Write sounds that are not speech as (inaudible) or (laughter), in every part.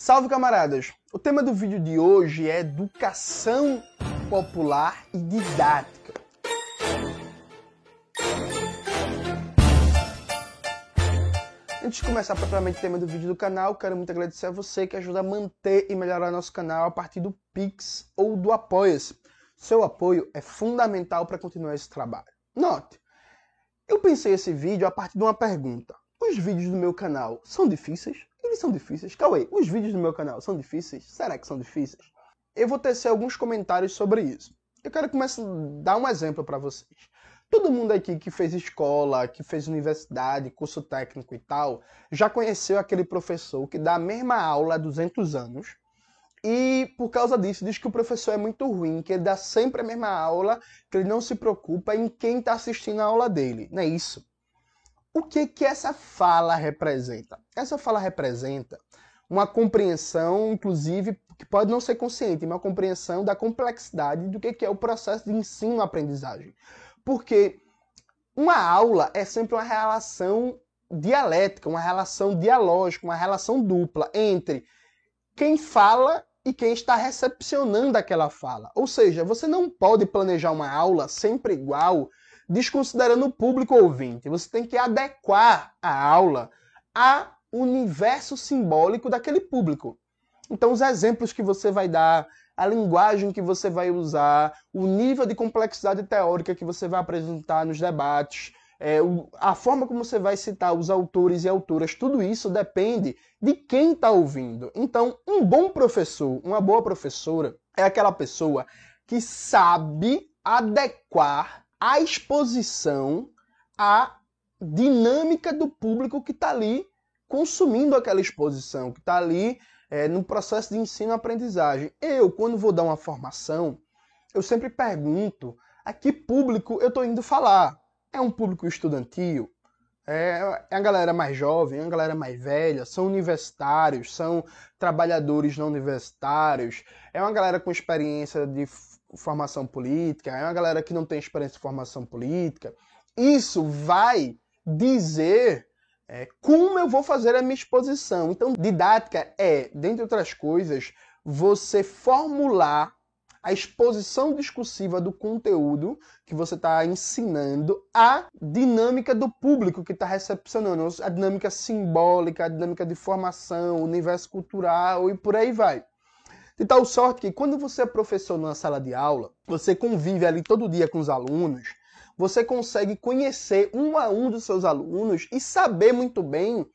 Salve camaradas! O tema do vídeo de hoje é educação popular e didática. Antes de começar propriamente o tema do vídeo do canal, quero muito agradecer a você que ajuda a manter e melhorar nosso canal a partir do Pix ou do Apoia-se. Seu apoio é fundamental para continuar esse trabalho. Note, eu pensei esse vídeo a partir de uma pergunta. Os vídeos do meu canal são difíceis? Eles são difíceis? Cauê, os vídeos do meu canal são difíceis? Será que são difíceis? Eu vou tecer alguns comentários sobre isso. Eu quero começar a dar um exemplo para vocês. Todo mundo aqui que fez escola, que fez universidade, curso técnico e tal, já conheceu aquele professor que dá a mesma aula há 200 anos e por causa disso diz que o professor é muito ruim, que ele dá sempre a mesma aula, que ele não se preocupa em quem está assistindo a aula dele. Não é isso? O que que essa fala representa? Essa fala representa uma compreensão, inclusive, que pode não ser consciente, uma compreensão da complexidade do que que é o processo de ensino-aprendizagem. Porque uma aula é sempre uma relação dialética, uma relação dialógica, uma relação dupla entre quem fala e quem está recepcionando aquela fala. Ou seja, você não pode planejar uma aula sempre igual, desconsiderando o público ouvinte. Você tem que adequar a aula ao universo simbólico daquele público. Então, os exemplos que você vai dar, a linguagem que você vai usar, o nível de complexidade teórica que você vai apresentar nos debates, é, a forma como você vai citar os autores e autoras, tudo isso depende de quem está ouvindo. Então, um bom professor, uma boa professora, é aquela pessoa que sabe adequar a exposição à dinâmica do público que está ali consumindo aquela exposição, que está ali é, no processo de ensino-aprendizagem. Eu, quando vou dar uma formação, eu sempre pergunto a que público eu estou indo falar. É um público estudantil? É, é a galera mais jovem, é a galera mais velha, são universitários, são trabalhadores não universitários, é uma galera com experiência de formação política, é uma galera que não tem experiência de formação política. Isso vai dizer é, como eu vou fazer a minha exposição. Então, didática é, dentre outras coisas, você formular a exposição discursiva do conteúdo que você está ensinando à dinâmica do público que está recepcionando, a dinâmica simbólica, a dinâmica de formação, universo cultural e por aí vai. De tal sorte que quando você é professor numa sala de aula, você convive ali todo dia com os alunos, você consegue conhecer um a um dos seus alunos e saber muito bem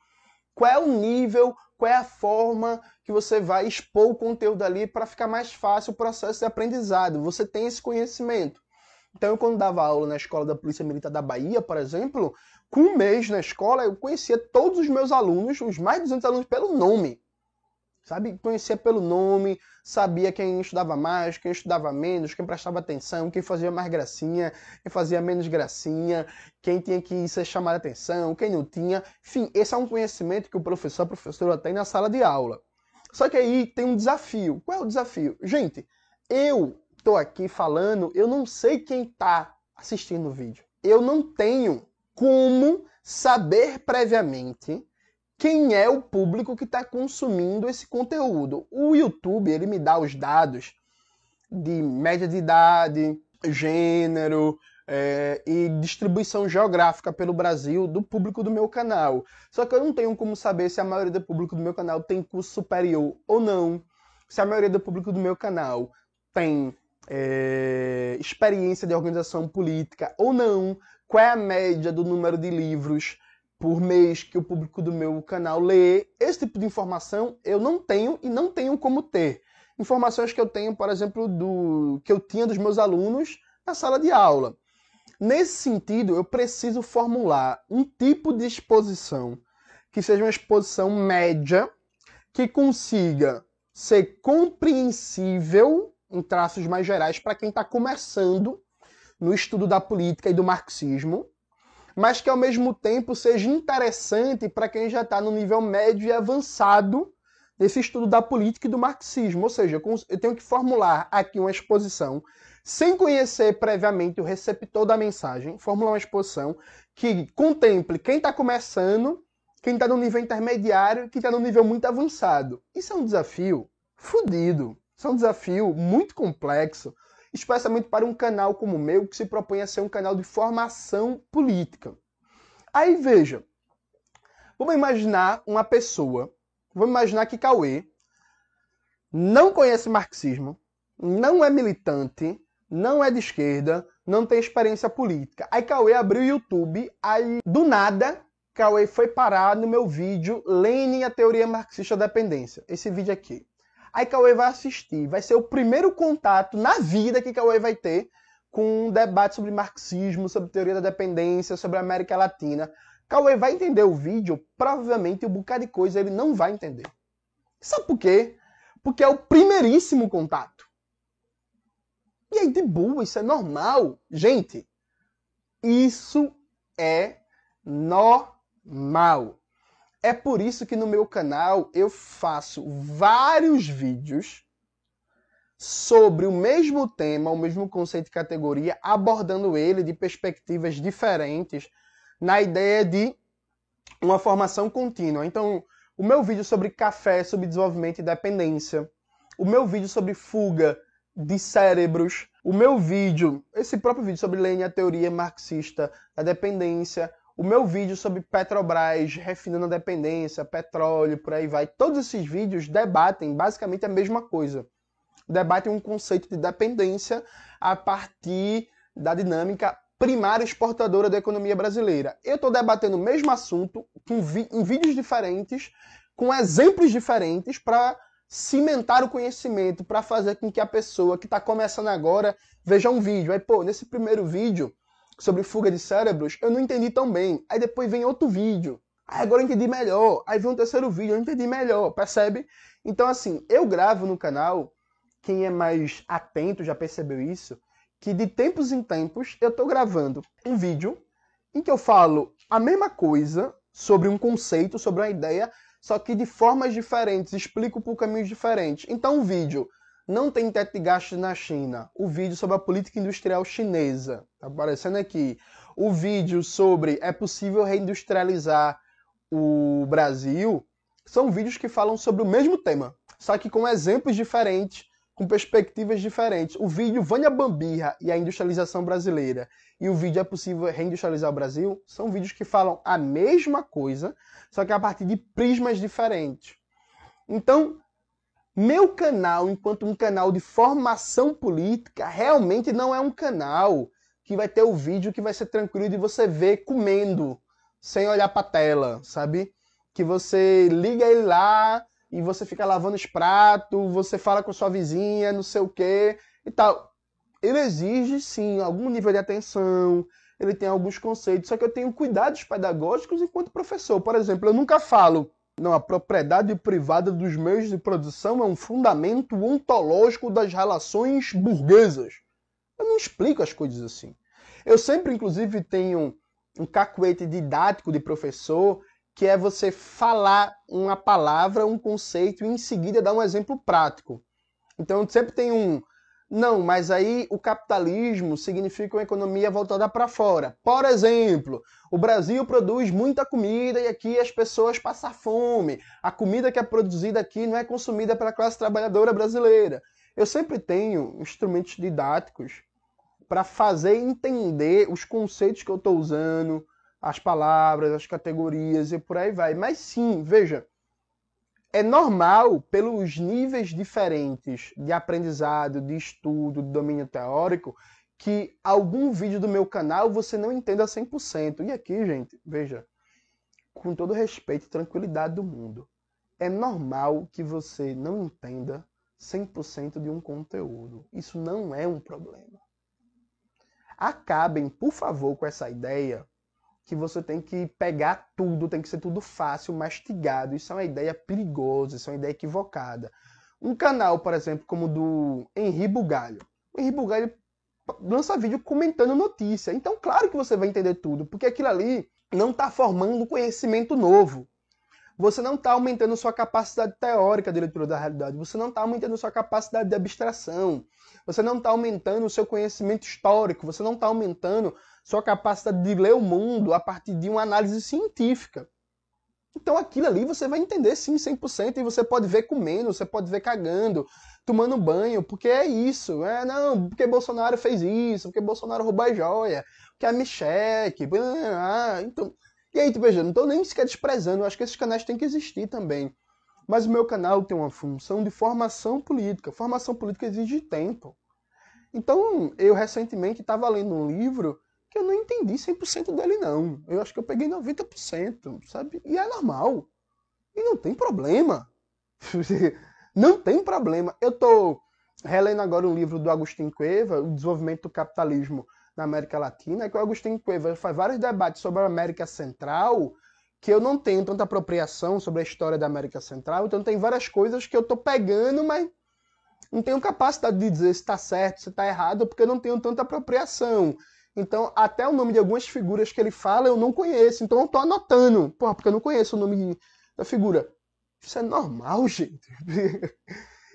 qual é o nível, qual é a forma que você vai expor o conteúdo ali para ficar mais fácil o processo de aprendizado. Você tem esse conhecimento. Então, eu, quando dava aula na escola da Polícia Militar da Bahia, por exemplo, com um mês na escola, eu conhecia todos os meus alunos, os mais de 200 alunos, pelo nome sabe? Conhecia pelo nome, sabia quem estudava mais, quem estudava menos, quem prestava atenção, quem fazia mais gracinha, quem fazia menos gracinha, quem tinha que ser chamado a atenção, quem não tinha. Enfim, esse é um conhecimento que o professor, a professora tem na sala de aula. Só que aí tem um desafio. Qual é o desafio? Gente, eu tô aqui falando, eu não sei quem tá assistindo o vídeo. Eu não tenho como saber previamente quem é o público que está consumindo esse conteúdo. O YouTube ele me dá os dados de média de idade, gênero é, e distribuição geográfica pelo Brasil do público do meu canal. Só que eu não tenho como saber se a maioria do público do meu canal tem curso superior ou não, se a maioria do público do meu canal tem é, experiência de organização política ou não, qual é a média do número de livros por mês que o público do meu canal lê. Esse tipo de informação eu não tenho e não tenho como ter. Informações que eu tenho, por exemplo, do que eu tinha dos meus alunos na sala de aula. Nesse sentido, eu preciso formular um tipo de exposição que seja uma exposição média, que consiga ser compreensível em traços mais gerais para quem está começando no estudo da política e do marxismo, mas que ao mesmo tempo seja interessante para quem já está no nível médio e avançado desse estudo da política e do marxismo. Ou seja, eu tenho que formular aqui uma exposição sem conhecer previamente o receptor da mensagem, formular uma exposição que contemple quem está começando quem está no nível intermediário e quem está no nível muito avançado. Isso é um desafio fodido. Isso é um desafio muito complexo, especialmente para um canal como o meu, que se propõe a ser um canal de formação política. Aí veja, vamos imaginar uma pessoa, vamos imaginar que Cauê não conhece marxismo, não é militante, não é de esquerda, não tem experiência política. Aí Cauê abriu o YouTube, aí do nada Cauê foi parar no meu vídeo Lenin e a teoria marxista da dependência. Esse vídeo aqui. Aí Cauê vai assistir. Vai ser o primeiro contato na vida que Cauê vai ter com um debate sobre marxismo, sobre teoria da dependência, sobre a América Latina. Cauê vai entender o vídeo, provavelmente um bocado de coisa ele não vai entender. Sabe por quê? Porque é o primeiríssimo contato. E aí, de boa, isso é normal. Gente, isso é normal mal. É por isso que no meu canal eu faço vários vídeos sobre o mesmo tema, o mesmo conceito e categoria, abordando ele de perspectivas diferentes, na ideia de uma formação contínua. Então, o meu vídeo sobre café, sobre desenvolvimento e dependência, o meu vídeo sobre fuga de cérebros, o meu vídeo, esse próprio vídeo sobre Lenin, a teoria marxista da dependência, o meu vídeo sobre Petrobras, refinando a dependência, petróleo, por aí vai. Todos esses vídeos debatem basicamente a mesma coisa. Debatem um conceito de dependência a partir da dinâmica primária exportadora da economia brasileira. Eu estou debatendo o mesmo assunto em vídeos diferentes, com exemplos diferentes, para cimentar o conhecimento, para fazer com que a pessoa que está começando agora veja um vídeo. Aí, pô, nesse primeiro vídeo sobre fuga de cérebros, eu não entendi tão bem. Aí depois vem outro vídeo. Aí agora eu entendi melhor. Aí vem um terceiro vídeo, eu entendi melhor, percebe? Então, assim, eu gravo no canal, quem é mais atento já percebeu isso, que de tempos em tempos eu tô gravando um vídeo em que eu falo a mesma coisa sobre um conceito, sobre uma ideia, só que de formas diferentes, explico por caminhos diferentes. Então, o vídeo não tem teto de gastos na China. O vídeo sobre a política industrial chinesa. Tá aparecendo aqui. O vídeo sobre é possível reindustrializar o Brasil. São vídeos que falam sobre o mesmo tema, só que com exemplos diferentes, com perspectivas diferentes. O vídeo Vânia Bambirra e a industrialização brasileira e o vídeo É possível reindustrializar o Brasil são vídeos que falam a mesma coisa, só que a partir de prismas diferentes. Então, meu canal, enquanto um canal de formação política, realmente não é um canal que vai ter o vídeo que vai ser tranquilo de você ver comendo, sem olhar para a tela, sabe? Que você liga ele lá e você fica lavando os pratos, você fala com sua vizinha, não sei o quê e tal. Ele exige, sim, algum nível de atenção, ele tem alguns conceitos, só que eu tenho cuidados pedagógicos enquanto professor. Por exemplo, eu nunca falo não, a propriedade privada dos meios de produção é um fundamento ontológico das relações burguesas. Eu não explico as coisas assim. Eu sempre, inclusive, tenho um cacuete didático de professor, que é você falar uma palavra, um conceito, e em seguida dar um exemplo prático. Então, sempre tenho um, não, mas aí o capitalismo significa uma economia voltada para fora. Por exemplo, o Brasil produz muita comida e aqui as pessoas passam fome. A comida que é produzida aqui não é consumida pela classe trabalhadora brasileira. Eu sempre tenho instrumentos didáticos para fazer entender os conceitos que eu estou usando, as palavras, as categorias e por aí vai. Mas sim, veja, é normal, pelos níveis diferentes de aprendizado, de estudo, de domínio teórico, que algum vídeo do meu canal você não entenda 100%. E aqui, gente, veja, com todo respeito e tranquilidade do mundo, é normal que você não entenda 100% de um conteúdo. Isso não é um problema. Acabem, por favor, com essa ideia que você tem que pegar tudo, tem que ser tudo fácil, mastigado. Isso é uma ideia perigosa, isso é uma ideia equivocada. Um canal, por exemplo, como o do Henri Bugalho. O Henri Bugalho lança vídeo comentando notícia. Então, claro que você vai entender tudo, porque aquilo ali não está formando conhecimento novo. Você não está aumentando sua capacidade teórica de leitura da realidade. Você não está aumentando sua capacidade de abstração. Você não está aumentando o seu conhecimento histórico. Você não está aumentando sua capacidade de ler o mundo a partir de uma análise científica. Então aquilo ali você vai entender sim 100% e você pode ver comendo, você pode ver cagando, tomando banho, porque é isso. É, não, porque Bolsonaro fez isso, porque Bolsonaro roubou a joia, porque a Micheque, ah, então... E aí, tu veja, não tô nem sequer desprezando, eu acho que esses canais têm que existir também. Mas o meu canal tem uma função de formação política. Formação política exige tempo. Então, eu recentemente estava lendo um livro que eu não entendi 100% dele, não. Eu acho que eu peguei 90%, sabe? E é normal. E não tem problema. (laughs) não tem problema. Eu tô relendo agora um livro do Agostinho Cueva, O Desenvolvimento do Capitalismo na América Latina, que o Agostinho Cueva faz vários debates sobre a América Central, que eu não tenho tanta apropriação sobre a história da América Central, então tem várias coisas que eu tô pegando, mas não tenho capacidade de dizer se está certo, se está errado, porque eu não tenho tanta apropriação. Então, até o nome de algumas figuras que ele fala eu não conheço. Então, eu estou anotando. Porra, porque eu não conheço o nome da figura. Isso é normal, (laughs) gente.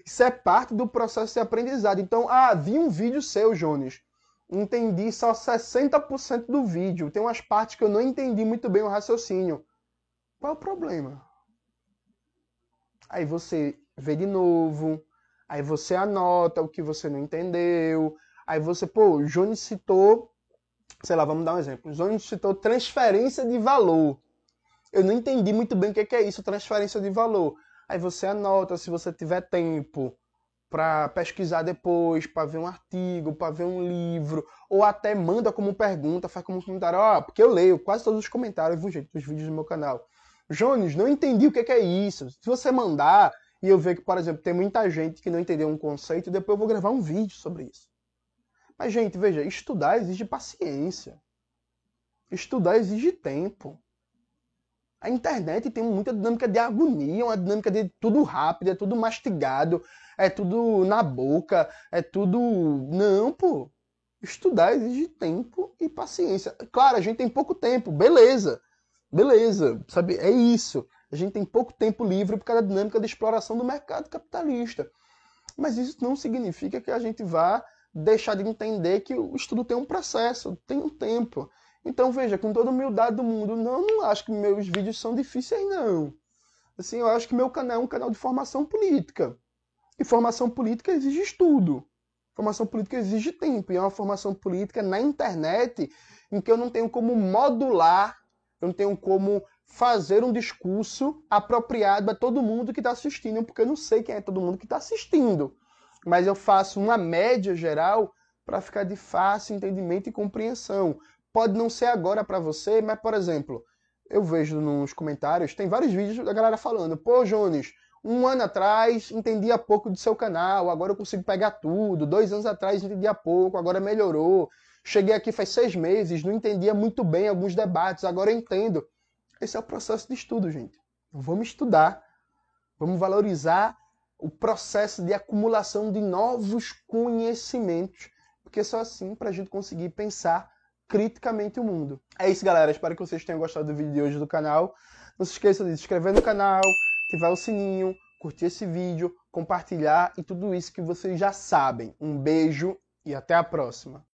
Isso é parte do processo de aprendizado. Então, ah, vi um vídeo seu, Jones. Entendi só 60% do vídeo. Tem umas partes que eu não entendi muito bem o raciocínio. Qual é o problema? Aí você vê de novo, Aí você anota o que você não entendeu. Aí você, pô, o Jones citou, sei lá, vamos dar um exemplo. O Jones citou transferência de valor. Eu não entendi muito bem o que é isso, transferência de valor. Aí você anota se você tiver tempo para pesquisar depois, para ver um artigo, para ver um livro, ou até manda como pergunta, faz como comentário, ó, oh, porque eu leio quase todos os comentários, dos vídeos do meu canal. Jones, não entendi o que é isso. Se você mandar, e eu ver que, por exemplo, tem muita gente que não entendeu um conceito depois eu vou gravar um vídeo sobre isso. Mas, gente, veja, estudar exige paciência. Estudar exige tempo. A internet tem muita dinâmica de agonia, uma dinâmica de tudo rápido, é tudo mastigado, é tudo na boca, é tudo. Não, pô. Estudar exige tempo e paciência. Claro, a gente tem pouco tempo, beleza. Beleza, sabe? É isso. A gente tem pouco tempo livre por causa da dinâmica de exploração do mercado capitalista. Mas isso não significa que a gente vá deixar de entender que o estudo tem um processo, tem um tempo. Então, veja, com toda a humildade do mundo, não, não acho que meus vídeos são difíceis, não. Assim, eu acho que meu canal é um canal de formação política. E formação política exige estudo. Formação política exige tempo. E é uma formação política na internet em que eu não tenho como modular, eu não tenho como fazer um discurso apropriado a todo mundo que está assistindo, porque eu não sei quem é todo mundo que está assistindo. Mas eu faço uma média geral para ficar de fácil entendimento e compreensão. Pode não ser agora para você, mas, por exemplo, eu vejo nos comentários, tem vários vídeos da galera falando, pô, Jones, um ano atrás entendia pouco do seu canal, agora eu consigo pegar tudo. Dois anos atrás entendia pouco, agora melhorou. Cheguei aqui faz seis meses, não entendia muito bem alguns debates, agora eu entendo. Esse é o processo de estudo, gente. Vamos estudar, vamos valorizar o processo de acumulação de novos conhecimentos, porque só assim para a gente conseguir pensar criticamente o mundo. É isso, galera. Espero que vocês tenham gostado do vídeo de hoje do canal. Não se esqueça de se inscrever no canal, ativar o sininho, curtir esse vídeo, compartilhar e tudo isso que vocês já sabem. Um beijo e até a próxima.